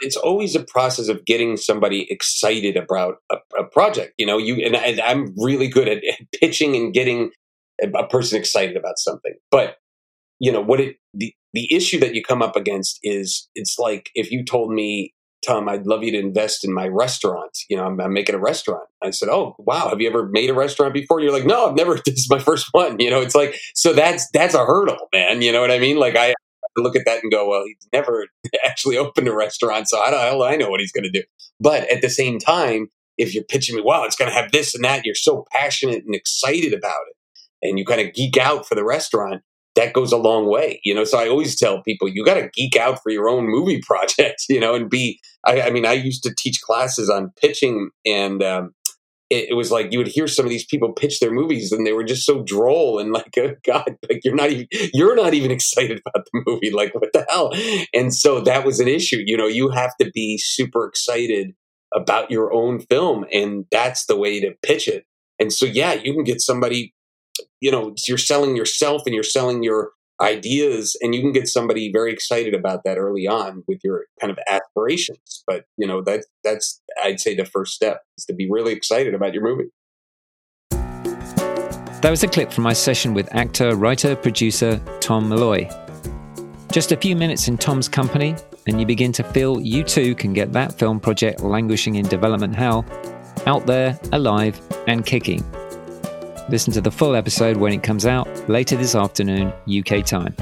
it's always a process of getting somebody excited about a, a project. You know, you and, and I'm really good at, at pitching and getting a, person excited about something. But you know what it the the issue that you come up against is it's like if you told me Tom, I'd love you to invest in my restaurant. You know, I'm, I'm, making a restaurant. I said, Oh, wow. Have you ever made a restaurant before? You're like, No, I've never. This is my first one. You know, it's like, so that's, that's a hurdle, man. You know what I mean? Like, I look at that and go, Well, he's never actually opened a restaurant. So I don't, I know what he's going to do. But at the same time, if you're pitching me, wow, it's going to have this and that, you're so passionate and excited about it, and you kind of geek out for the restaurant, that goes a long way, you know. So I always tell people you got to geek out for your own movie project, you know, and be. I, I mean, I used to teach classes on pitching, and um, it, it, was like you would hear some of these people pitch their movies, and they were just so droll and like, oh, God, like you're not even you're not even excited about the movie, like what the hell? And so that was an issue, you know. You have to be super excited about your own film, and that's the way to pitch it. And so, yeah, you can get somebody you know you're selling yourself and you're selling your ideas and you can get somebody very excited about that early on with your kind of aspirations but you know that that's i'd say the first step is to be really excited about your movie. That was a clip from my session with actor writer producer tom malloy. Just a few minutes in tom's company and you begin to feel you too can get that film project languishing in development hell out there alive and kicking. Listen to the full episode when it comes out later this afternoon, UK time.